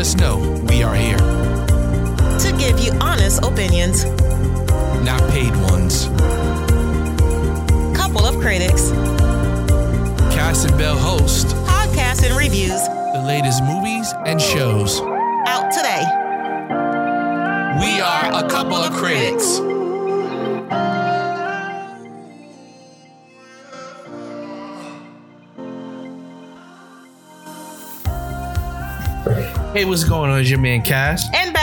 Just know we are here. To give you honest opinions, not paid ones. Couple of critics. Cass and Bell host. Podcast and reviews. The latest movies and shows. Out today. We are a couple of critics. Hey, what's going on? It's your man Cash. And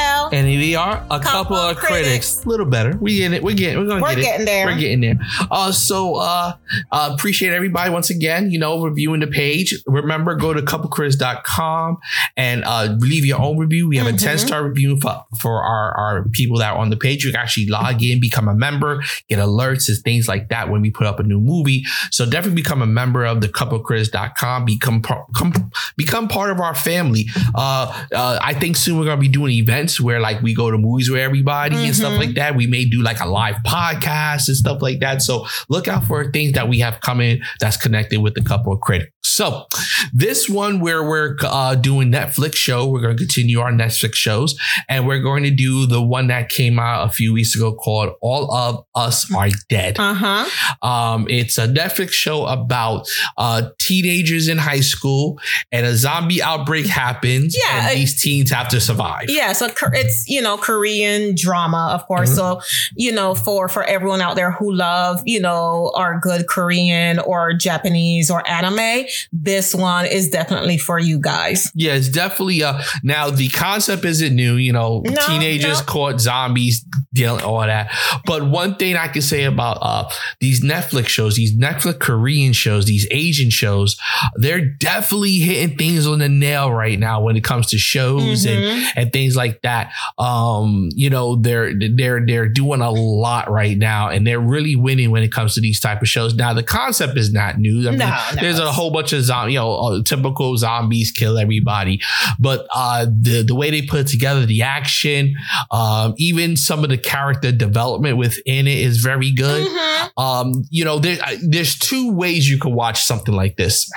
we are a couple, couple of critics. A little better. We get it. We get. getting. We're gonna we're get getting it. there. We're getting there. Uh, so uh, uh, appreciate everybody once again. You know, reviewing the page. Remember, go to couplecritics.com and uh, leave your own review. We have mm-hmm. a ten star review for for our our people that are on the page. You can actually log in, become a member, get alerts and things like that when we put up a new movie. So definitely become a member of the couplecritics.com. Become become become part of our family. Uh, uh, I think soon we're gonna be doing events where like we go to movies with everybody mm-hmm. and stuff mm-hmm. like that. We may do like a live podcast and stuff like that. So look out for things that we have coming that's connected with the couple of critics. So this one where we're uh, doing Netflix show, we're going to continue our Netflix shows, and we're going to do the one that came out a few weeks ago called "All of Us Are Dead." Uh huh. Um, it's a Netflix show about uh, teenagers in high school, and a zombie outbreak happens. Yeah, and these teens have to survive. Yeah, so it's you know Korean drama, of course. Mm-hmm. So you know for for everyone out there who love you know our good Korean or Japanese or anime this one is definitely for you guys. Yeah, it's definitely uh now the concept isn't new, you know, no, teenagers no. caught zombies, dealing all that. But one thing I can say about uh these Netflix shows, these Netflix Korean shows, these Asian shows, they're definitely hitting things on the nail right now when it comes to shows mm-hmm. and, and things like that. Um, you know, they're they're they're doing a lot right now and they're really winning when it comes to these type of shows. Now the concept is not new. I mean, no, there's a whole bunch of zombie, you know, uh, typical zombies kill everybody. But uh, the the way they put together, the action, um, even some of the character development within it is very good. Mm-hmm. Um, you know, there, uh, there's two ways you can watch something like this.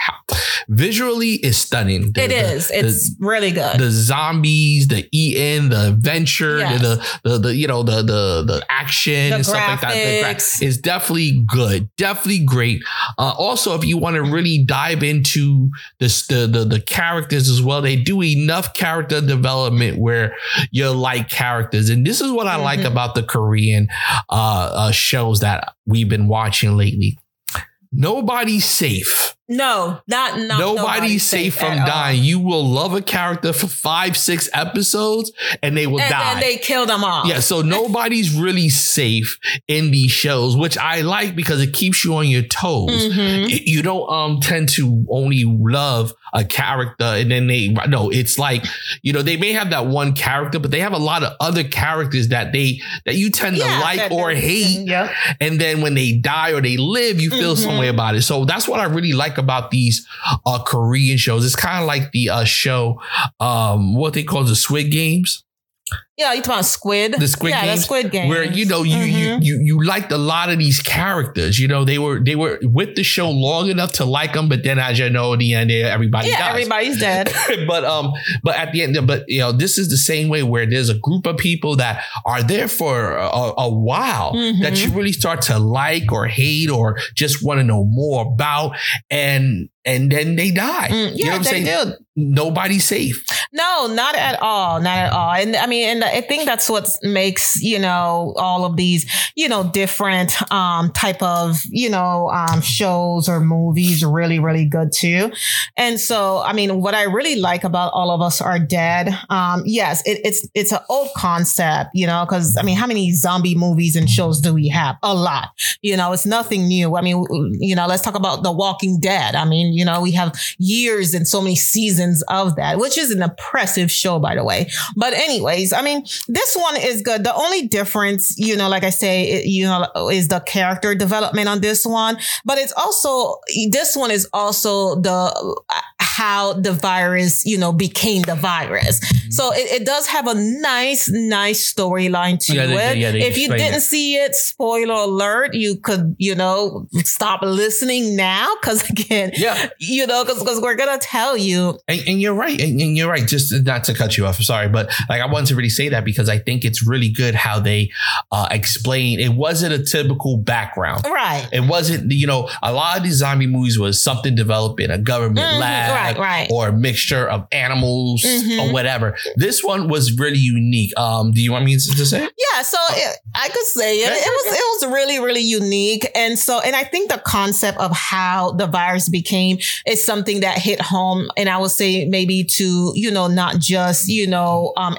Visually, is stunning. The, it is. The, it's the, really good. The zombies, the eating, the adventure, yes. the, the the you know the the the action and graphics. stuff like that. The gra- is definitely good. Definitely great. Uh, also, if you want to really dive in into this, the, the, the characters as well. They do enough character development where you like characters. And this is what I mm-hmm. like about the Korean uh, uh, shows that we've been watching lately. Nobody's safe. No, not, not nobody's, nobody's safe, from dying. All. You will love a character for five, six episodes, and they will and die. And they kill them off. Yeah, so nobody's really safe in these shows, which I like because it keeps you on your toes. Mm-hmm. You don't um tend to only love a character and then they no, it's like you know they may have that one character, but they have a lot of other characters that they that you tend yeah, to like or hate. Yeah. And then when they die or they live, you feel mm-hmm. some way about it. So that's what I really like about these uh, Korean shows. It's kind of like the uh, show, um, what they call the Squid Games. Yeah, you talking about Squid? The Squid yeah, Games, the Squid Game. Where you know you mm-hmm. you you you liked a lot of these characters. You know they were they were with the show long enough to like them, but then as you know, at the end, everybody yeah, dies. everybody's dead. but um, but at the end, but you know, this is the same way where there's a group of people that are there for a, a while mm-hmm. that you really start to like or hate or just want to know more about, and and then they die. Mm, yeah, you know what I'm saying? Do. Nobody's safe. No, not at all. Not at all. And I mean, and I think that's what makes, you know, all of these, you know, different um type of, you know, um shows or movies really, really good too. And so, I mean, what I really like about All of Us Are Dead, um, yes, it, it's it's an old concept, you know, because I mean, how many zombie movies and shows do we have? A lot. You know, it's nothing new. I mean, you know, let's talk about The Walking Dead. I mean, you know, we have years and so many seasons of that, which is an impressive show, by the way. But anyways, I mean, this one is good. The only difference, you know, like I say, it, you know, is the character development on this one, but it's also, this one is also the, how the virus, you know, became the virus. Mm-hmm. So it, it, does have a nice, nice storyline to yeah, it. yeah, if you didn't it. see it, spoiler alert, you could, you know, stop listening now. Cause again, yeah, you know, cause, cause we're going to tell you. And, and you're right. And, and, you're right. Just not to cut you off. I'm sorry. But like, I wanted to really say that because I think it's really good how they uh, explain it wasn't a typical background. Right. It wasn't, you know, a lot of these zombie movies was something developed in a government mm-hmm, lab right, right. or a mixture of animals mm-hmm. or whatever. This one was really unique. Um, do you want me to say it? Yeah, so it, I could say it. It was it was really really unique, and so and I think the concept of how the virus became is something that hit home, and I would say maybe to you know not just you know um,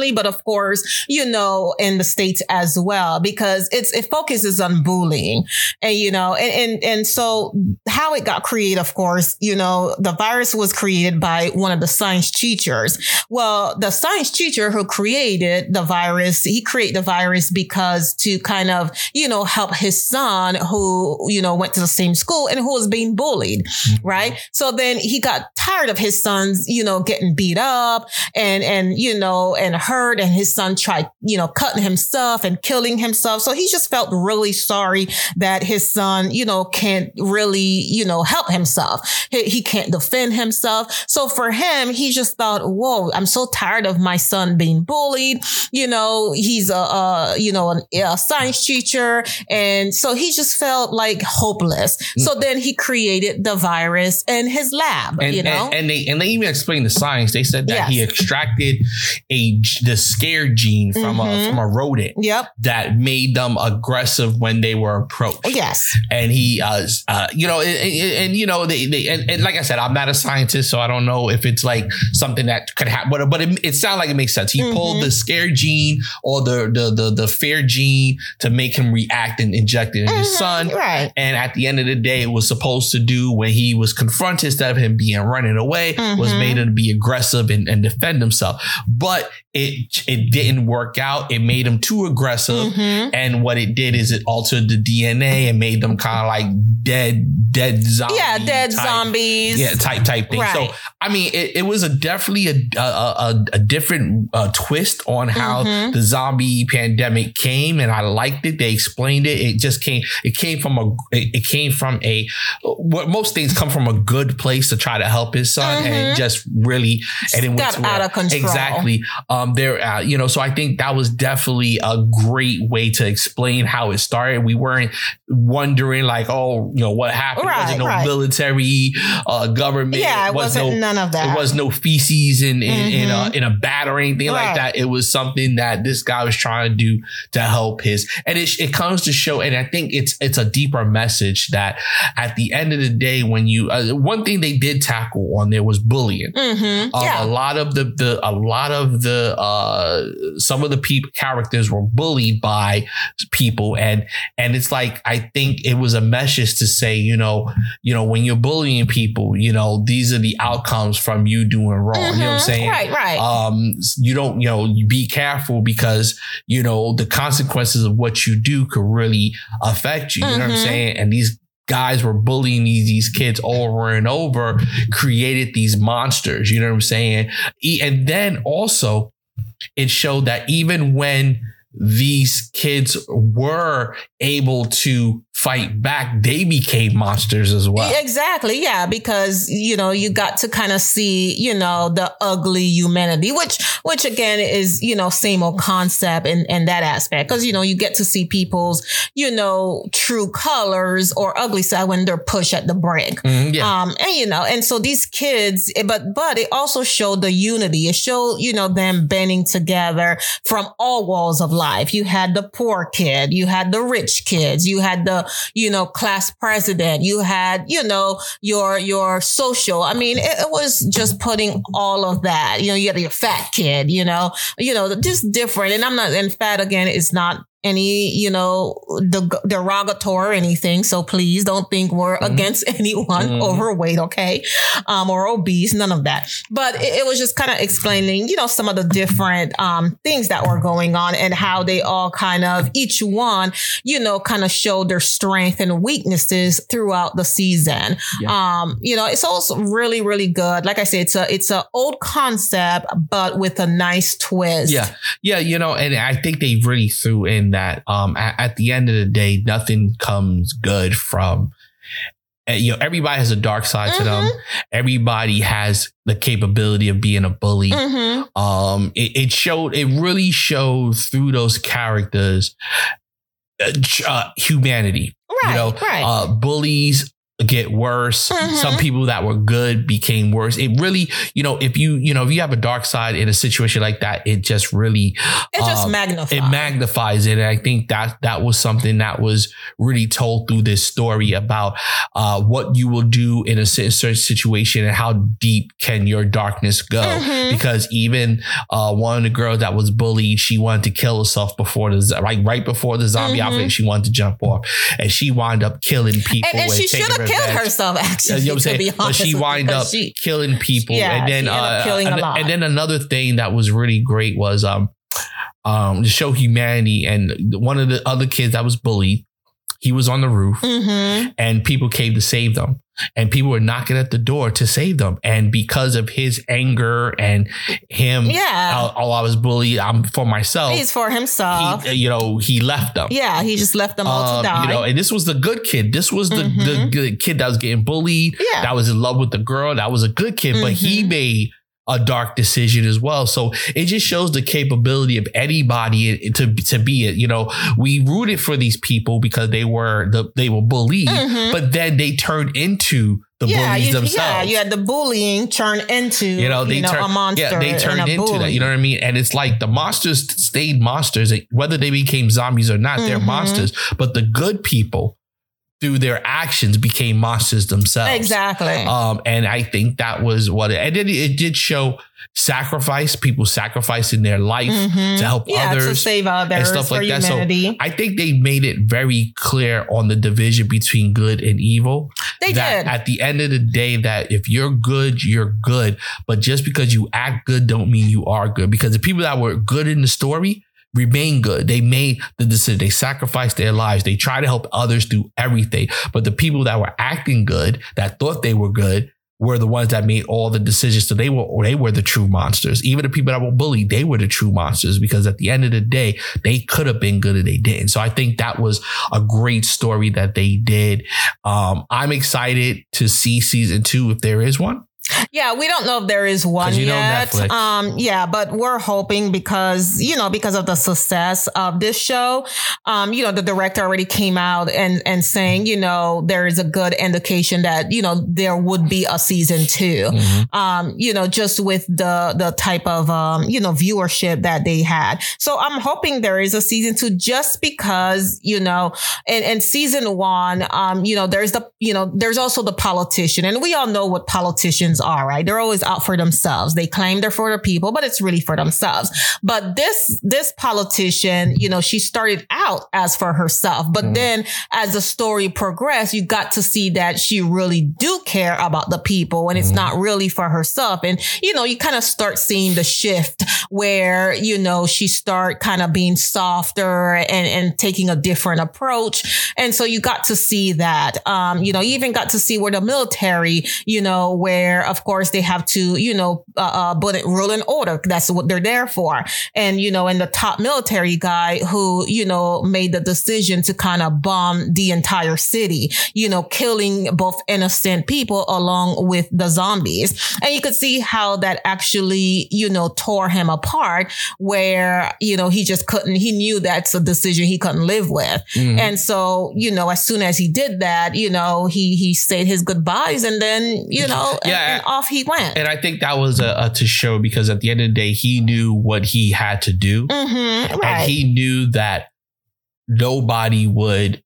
internationally, but of course you know in the states as well because it's it focuses on bullying, and you know and and and so how it got created, of course, you know the virus was created by one of the science teachers. Well, the science teacher who created the virus, he created the virus because to kind of, you know, help his son who, you know, went to the same school and who was being bullied. Mm-hmm. Right. So then he got tired of his son's, you know, getting beat up and, and, you know, and hurt and his son tried, you know, cutting himself and killing himself. So he just felt really sorry that his son, you know, can't really, you know, help himself. He, he can't defend himself. So for him, he just thought, whoa, I'm so tired of my son being bullied. You know, he's a, a you know, an, a science teacher. And so he just felt like hopeless. Mm. So then he created the virus in his lab, and, you know? And, and, they, and they even explained the science. They said that yes. he extracted a, the scare gene from mm-hmm. a, from a rodent. Yep. That made them aggressive when they were approached. Yes. And he, uh, uh you know, and, and, and you know, they, they and, and, like I said, I'm not a scientist, so I don't know if it's like something that could happen, but, but it, it sounds like it makes sense. He mm-hmm. pulled the scare gene or the, the, the, the fear gene to make him react and inject it in mm-hmm. his son. Right. And at the end of the day, it was supposed to do when he was confronted instead of him being running away mm-hmm. was made him be aggressive and, and defend himself. But it it didn't work out. It made them too aggressive, mm-hmm. and what it did is it altered the DNA and made them kind of like dead dead zombies. Yeah, dead type, zombies. Yeah, type type thing. Right. So I mean, it, it was a definitely a a, a, a different uh, twist on how mm-hmm. the zombie pandemic came, and I liked it. They explained it. It just came. It came from a. It, came from a. What most things come from a good place to try to help his son, mm-hmm. and just really and it went got out of control. Exactly. Um, um, there, uh, you know, so I think that was definitely a great way to explain how it started. We weren't wondering like, oh, you know, what happened? Right, wasn't no right. military, uh, government. Yeah, it was wasn't no, none of that. There was no feces in in, mm-hmm. in, a, in a bat or anything right. like that. It was something that this guy was trying to do to help his, and it it comes to show, and I think it's it's a deeper message that at the end of the day, when you uh, one thing they did tackle on there was bullying. Mm-hmm. Uh, yeah. A lot of the the a lot of the uh, some of the people characters were bullied by people, and and it's like I think it was a message to say, you know, you know, when you're bullying people, you know, these are the outcomes from you doing wrong. Mm-hmm. You know what I'm mm-hmm. saying? Right, right. Um, you don't, you know, you be careful because you know the consequences of what you do could really affect you. You mm-hmm. know what I'm mm-hmm. saying? And these guys were bullying these, these kids over and over, created these monsters. You know what I'm saying? And then also, it showed that even when these kids were able to fight back, they became monsters as well. Exactly. Yeah. Because, you know, you got to kind of see, you know, the ugly humanity, which, which again is, you know, same old concept in, in that aspect. Cause, you know, you get to see people's, you know, true colors or ugly side when they're pushed at the brink. Mm, yeah. Um, and, you know, and so these kids, eh, but, but it also showed the unity. It showed, you know, them banding together from all walls of life. You had the poor kid, you had the rich kids, you had the, you know, class president. You had, you know, your, your social. I mean, it, it was just putting all of that, you know, you had your fat kid, you know, you know, just different. And I'm not, and fat again is not any, you know, the derogatory or anything. So please don't think we're mm-hmm. against anyone mm-hmm. overweight, okay? Um, or obese, none of that. But it, it was just kind of explaining, you know, some of the different um, things that were going on and how they all kind of, each one, you know, kind of showed their strength and weaknesses throughout the season. Yeah. Um, you know, it's also really, really good. Like I said, it's a, it's an old concept, but with a nice twist. Yeah. Yeah. You know, and I think they really threw in that um, at, at, the end of the day, nothing comes good from. Uh, you know, everybody has a dark side mm-hmm. to them. Mm-hmm. Everybody has the capability of being a bully. Mm-hmm. Um, it, it, showed. It really showed through those characters uh, uh humanity. Right, you know, right. Uh, bullies get worse. Mm-hmm. Some people that were good became worse. It really, you know, if you, you know, if you have a dark side in a situation like that, it just really, it just um, magnifies. It magnifies it. And I think that that was something that was really told through this story about uh, what you will do in a certain situation and how deep can your darkness go. Mm-hmm. Because even uh, one of the girls that was bullied, she wanted to kill herself before the right right before the zombie mm-hmm. outfit. She wanted to jump off, and she wound up killing people. And, and she should have killed herself actually. You know what I'm saying? But she wind up she, killing people, yeah, and then uh, killing and, and then another thing that was really great was um um to show humanity, and one of the other kids that was bullied, he was on the roof, mm-hmm. and people came to save them and people were knocking at the door to save them. And because of his anger and him, yeah, oh, I was bullied. I'm for myself. He's for himself. He, you know, he left them. Yeah, he just left them all um, to die. You know, and this was the good kid. This was the, mm-hmm. the, the kid that was getting bullied. Yeah, that was in love with the girl. That was a good kid, mm-hmm. but he mm-hmm. made a dark decision as well. So it just shows the capability of anybody to to be it. You know, we rooted for these people because they were the they were bullied, mm-hmm. but then they turned into the yeah, bullies you, themselves. Yeah, you had the bullying turn into you know they you know, turn, a monster. Yeah, they turned into bully. that. You know what I mean? And it's like the monsters stayed monsters, whether they became zombies or not. Mm-hmm. They're monsters, but the good people through their actions became monsters themselves. Exactly. Um, and I think that was what it, and it, it did show sacrifice, people sacrificing their life mm-hmm. to help yeah, others, to save others, and stuff like that. Humanity. So I think they made it very clear on the division between good and evil. They that did. At the end of the day, that if you're good, you're good. But just because you act good, don't mean you are good. Because the people that were good in the story, remain good. They made the decision. They sacrificed their lives. They try to help others do everything. But the people that were acting good, that thought they were good, were the ones that made all the decisions. So they were they were the true monsters. Even the people that were bullied, they were the true monsters because at the end of the day, they could have been good and they didn't. So I think that was a great story that they did. Um, I'm excited to see season two if there is one. Yeah, we don't know if there is one yet. Um, yeah, but we're hoping because you know because of the success of this show, um, you know the director already came out and and saying you know there is a good indication that you know there would be a season 2 mm-hmm. Um, you know just with the the type of um you know viewership that they had. So I'm hoping there is a season two just because you know and and season one, um, you know there's the you know there's also the politician and we all know what politicians are, right? They're always out for themselves. They claim they're for the people, but it's really for themselves. But this, this politician, you know, she started out as for herself, but mm. then as the story progressed, you got to see that she really do care about the people and it's mm. not really for herself. And, you know, you kind of start seeing the shift where, you know, she start kind of being softer and, and taking a different approach. And so you got to see that, um, you know, you even got to see where the military, you know, where of course, they have to, you know, uh, uh, it rule and order. That's what they're there for. And, you know, and the top military guy who, you know, made the decision to kind of bomb the entire city, you know, killing both innocent people along with the zombies. And you could see how that actually, you know, tore him apart where, you know, he just couldn't, he knew that's a decision he couldn't live with. Mm-hmm. And so, you know, as soon as he did that, you know, he, he said his goodbyes and then, you know, yeah, and, and off he went. And I think that was a, a, to show because at the end of the day, he knew what he had to do. Mm-hmm, right. And he knew that nobody would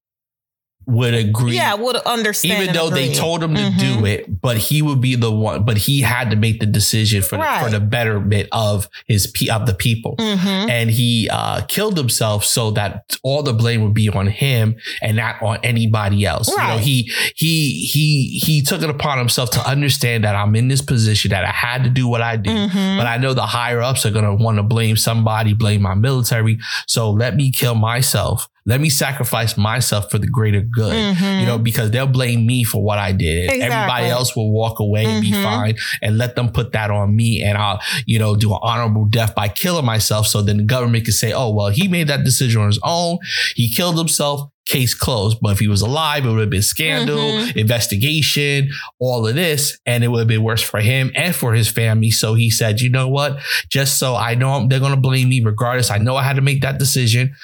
would agree. Yeah, would understand. Even though agree. they told him to mm-hmm. do it, but he would be the one. But he had to make the decision for right. the, for the betterment of his of the people, mm-hmm. and he uh, killed himself so that all the blame would be on him and not on anybody else. Right. You know, he he he he took it upon himself to understand that I'm in this position that I had to do what I did, mm-hmm. but I know the higher ups are gonna want to blame somebody, blame my military. So let me kill myself let me sacrifice myself for the greater good, mm-hmm. you know, because they'll blame me for what I did. Exactly. Everybody else will walk away mm-hmm. and be mm-hmm. fine and let them put that on me and I'll, you know, do an honorable death by killing myself. So then the government can say, oh, well, he made that decision on his own. He killed himself case closed. But if he was alive, it would have been scandal, mm-hmm. investigation, all of this, and it would have been worse for him and for his family. So he said, you know what? Just so I know they're going to blame me regardless. I know I had to make that decision.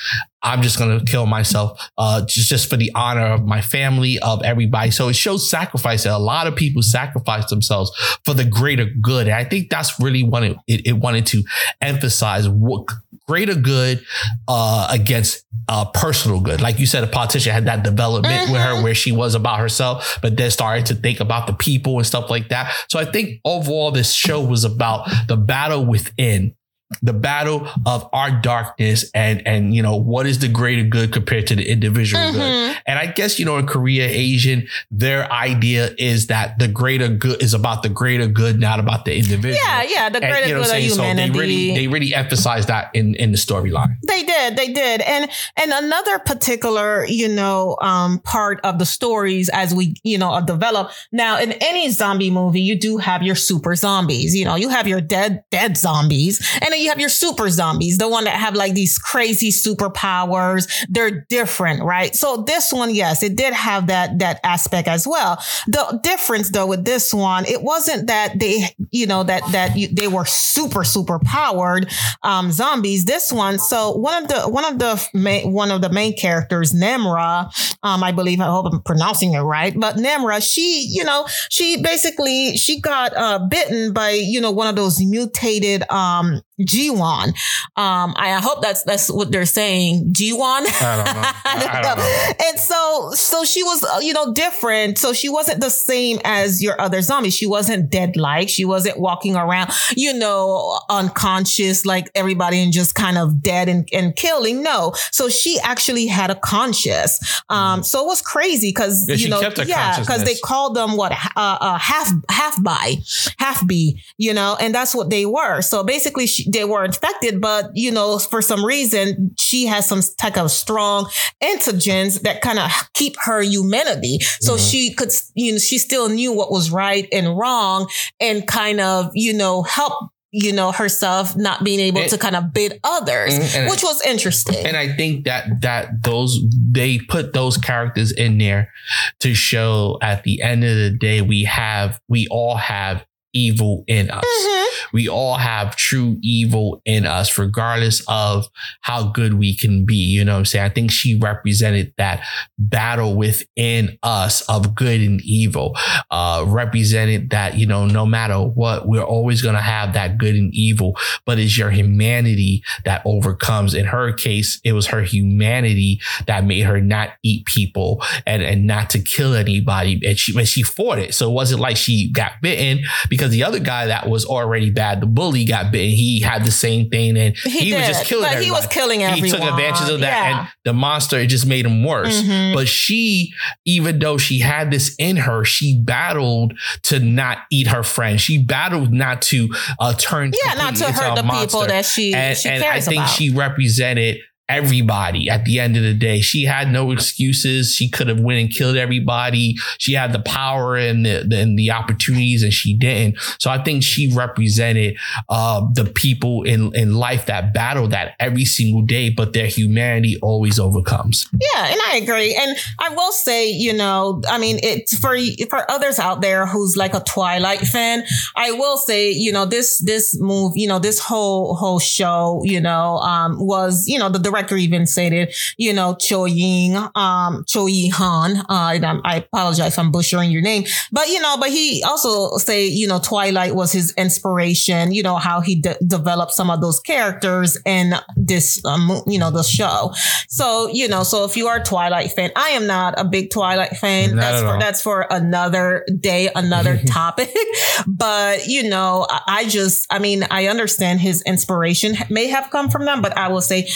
I'm just gonna kill myself, uh, just just for the honor of my family, of everybody. So it shows sacrifice. That a lot of people sacrifice themselves for the greater good. And I think that's really what it, it, it wanted to emphasize. What greater good uh, against uh, personal good. Like you said, a politician had that development mm-hmm. with her mm-hmm. where she was about herself, but then started to think about the people and stuff like that. So I think overall, this show was about the battle within the battle of our darkness and and you know what is the greater good compared to the individual mm-hmm. good and i guess you know in korea asian their idea is that the greater good is about the greater good not about the individual. Yeah yeah the greater and, you know good of humanity so they really they really emphasize that in in the storyline. They did they did. And and another particular you know um part of the stories as we you know develop now in any zombie movie you do have your super zombies. You know you have your dead dead zombies. And you have your super zombies, the one that have like these crazy superpowers. They're different, right? So this one, yes, it did have that, that aspect as well. The difference though with this one, it wasn't that they, you know, that, that you, they were super, super powered, um, zombies. This one, so one of the, one of the main, one of the main characters, Nemra, um, I believe, I hope I'm pronouncing it right, but Nemra, she, you know, she basically, she got, uh, bitten by, you know, one of those mutated, um, G1. Um, I hope that's that's what they're saying. G1. I don't know. I don't know. And so so she was uh, you know different. So she wasn't the same as your other zombies. She wasn't dead like. She wasn't walking around you know unconscious like everybody and just kind of dead and, and killing. No. So she actually had a conscious. Um, mm. so it was crazy because yeah, you know yeah because they called them what uh, uh, half half by half B you know and that's what they were. So basically she they were infected, but you know, for some reason, she has some type of strong antigens that kind of keep her humanity. So mm-hmm. she could, you know, she still knew what was right and wrong and kind of, you know, help you know herself not being able and, to kind of bid others mm-hmm. which was interesting and i think that that those they put those characters in there to show at the end of the day we have we all have evil in us. Mm-hmm. We all have true evil in us, regardless of how good we can be. You know what I'm saying? I think she represented that battle within us of good and evil, uh, represented that, you know, no matter what, we're always going to have that good and evil, but it's your humanity that overcomes. In her case, it was her humanity that made her not eat people and, and not to kill anybody. And she, and she fought it. So it wasn't like she got bitten because because the other guy that was already bad, the bully, got bitten. He had the same thing, and he, he was just killing. But everybody. he was killing everyone. He took advantage of that, yeah. and the monster it just made him worse. Mm-hmm. But she, even though she had this in her, she battled to not eat her friends. She battled not to uh, turn yeah, not to hurt the monster. people that she and, she and I think about. she represented everybody at the end of the day. She had no excuses. She could have went and killed everybody. She had the power and the, and the opportunities and she didn't. So I think she represented uh, the people in, in life that battle that every single day, but their humanity always overcomes. Yeah, and I agree. And I will say, you know, I mean, it's for for others out there who's like a Twilight fan, I will say, you know, this this move, you know, this whole whole show, you know, um, was, you know, the direct director even said it, you know, Cho Ying, um, Cho Yi Han. Uh, I apologize if I'm butchering your name, but you know, but he also say, you know, Twilight was his inspiration. You know how he de- developed some of those characters in this, um, you know, the show. So you know, so if you are a Twilight fan, I am not a big Twilight fan. Not that's for that's for another day, another topic. But you know, I, I just, I mean, I understand his inspiration may have come from them, but I will say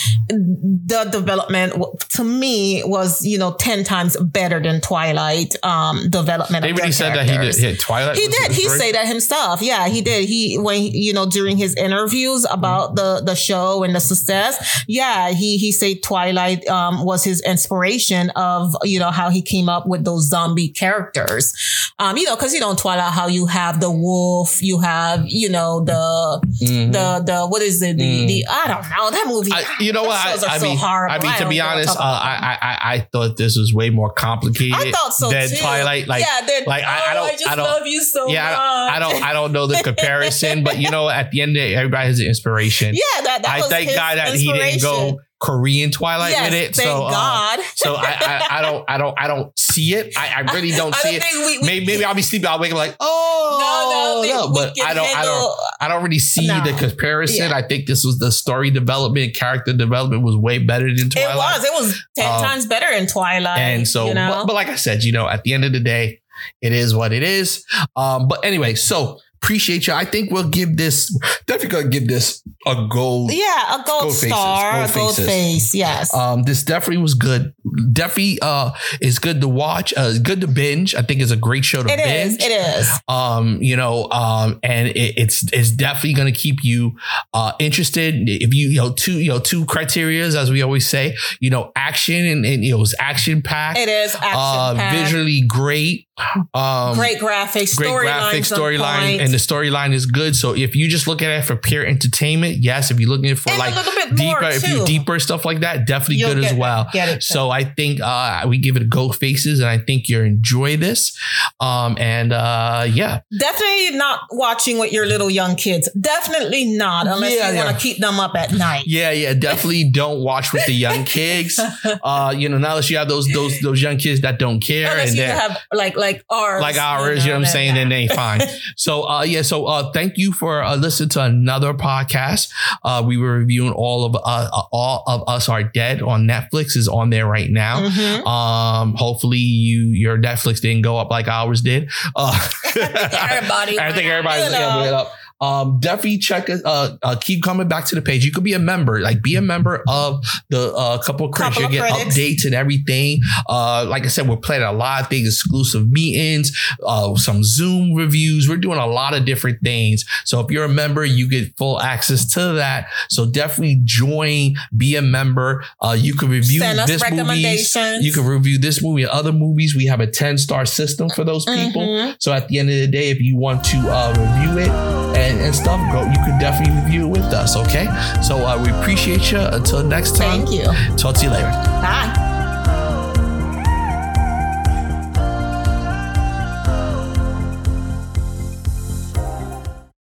the development to me was, you know, ten times better than Twilight um, development. They really said that he did characters. hit Twilight. He did. He say that himself. Yeah, he did. He when you know during his interviews about the the show and the success. Yeah, he he said Twilight um, was his inspiration of you know how he came up with those zombie characters. Um, you know, because you know Twilight how you have the wolf, you have you know the Mhm. the the what is it the, Mm. the I don't know that movie. I, you know what? shows are I, I so mean, horrible. I mean, to don't be honest, uh, talk about them. I, I I I thought this was way more complicated. I thought so than too. Twilight. Like, yeah, they're- like I, I oh, don't, I just I don't, love you so yeah, much. I don't, I don't know the comparison, but you know, at the end of the day, everybody has an inspiration. Yeah, that, that I was thank his God that he didn't go. Korean Twilight yes, with it. Thank so, uh, God. so I, I, I don't, I don't, I don't see it. I, I really don't I see don't it. we, we Maybe, maybe I'll be sleeping. I'll wake up like, oh, no, no, we but I don't, I don't, I don't really see No. the comparison. Yeah. I think this was the story development, character development was way better than Twilight. It was. It was ten Um, times better in Twilight. and so, you know? but, but like I said, you know, at the end of the day, it is what it is. Um, but anyway, so appreciate you. I think we'll give this definitely gonna give this a gold. yeah, a gold, Gold faces, star, gold a gold faces. face. Yes. Um, this definitely was good. Definitely uh is good to watch. Uh, good to binge. I think it's a great show to it is. binge. It is. um you know um and it, it's it's definitely to keep you uh interested if you you know two you know two criterias as we always say you know action and, and you know it's action packed It is action uh packed. visually great um great graphics, great graphic storyline and the storyline is good so if you just look at it for pure entertainment yes if you're looking for and like a little bit deeper if you deeper stuff like that definitely You'll good as well Get so I think uh, we give it a gold faces, and I think you enjoy this. Um, and uh, yeah, definitely not watching with your little young kids. Definitely not, unless Yeah, you yeah. want to keep them up at night. yeah, yeah. Definitely don't watch with the young kids. Uh, you know, now that you have those those those young kids that don't care Unless and you have like like ours, like ours, you know what I'm saying? Then they fine. So uh, yeah. So uh, thank you for uh, listening to another podcast. Uh, we were reviewing all of uh, uh, all of us are dead on Netflix is on there right now. Mhm. Um, hopefully you your Netflix didn't go up like ours did. Uh, Everybody, I think went up, everybody's you know. yeah, it up. Um, definitely check it. Uh, uh, keep coming back to the page. You could be a member, like be a member of the uh, couple of critics. You get critics. updates and everything. Uh, like I said, we're planning a lot of things, exclusive meetings, uh, some Zoom reviews. We're doing a lot of different things. So if you're a member, you get full access to that. So definitely join, be a member. Uh, you can review this recommendations. You can review this movie and other movies. We have a 10 star system for those people. Mhm. So at the end of the day, if you want to uh, review it and, and stuff, go. You could definitely review it with us. Okay. So uh, we appreciate you. Until next time. Thank you. Talk to you later. Bye.